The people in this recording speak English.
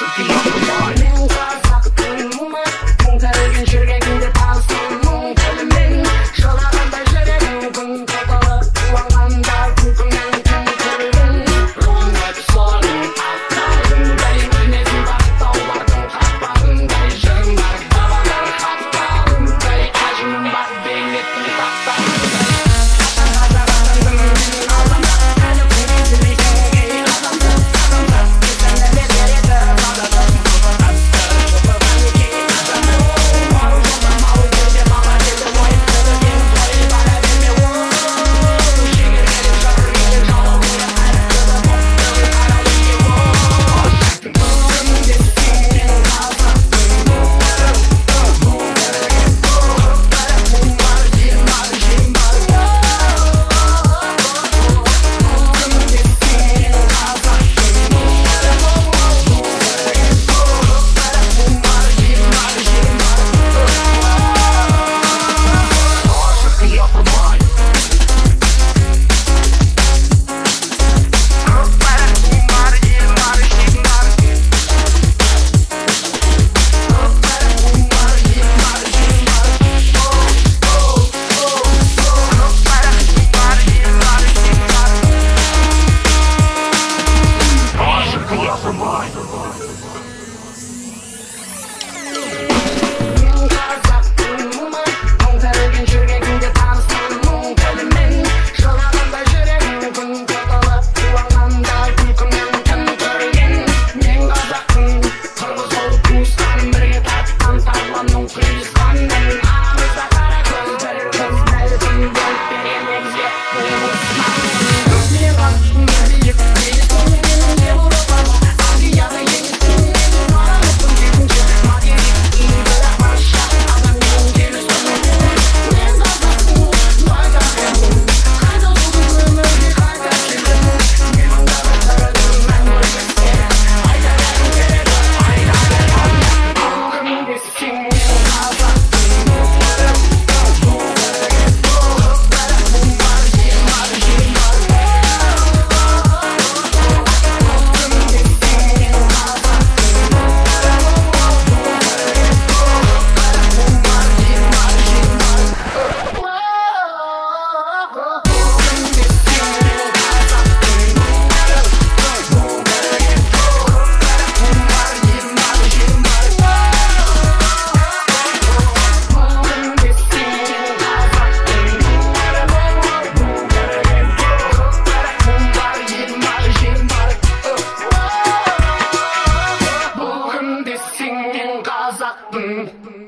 should be on the line. Not from boom.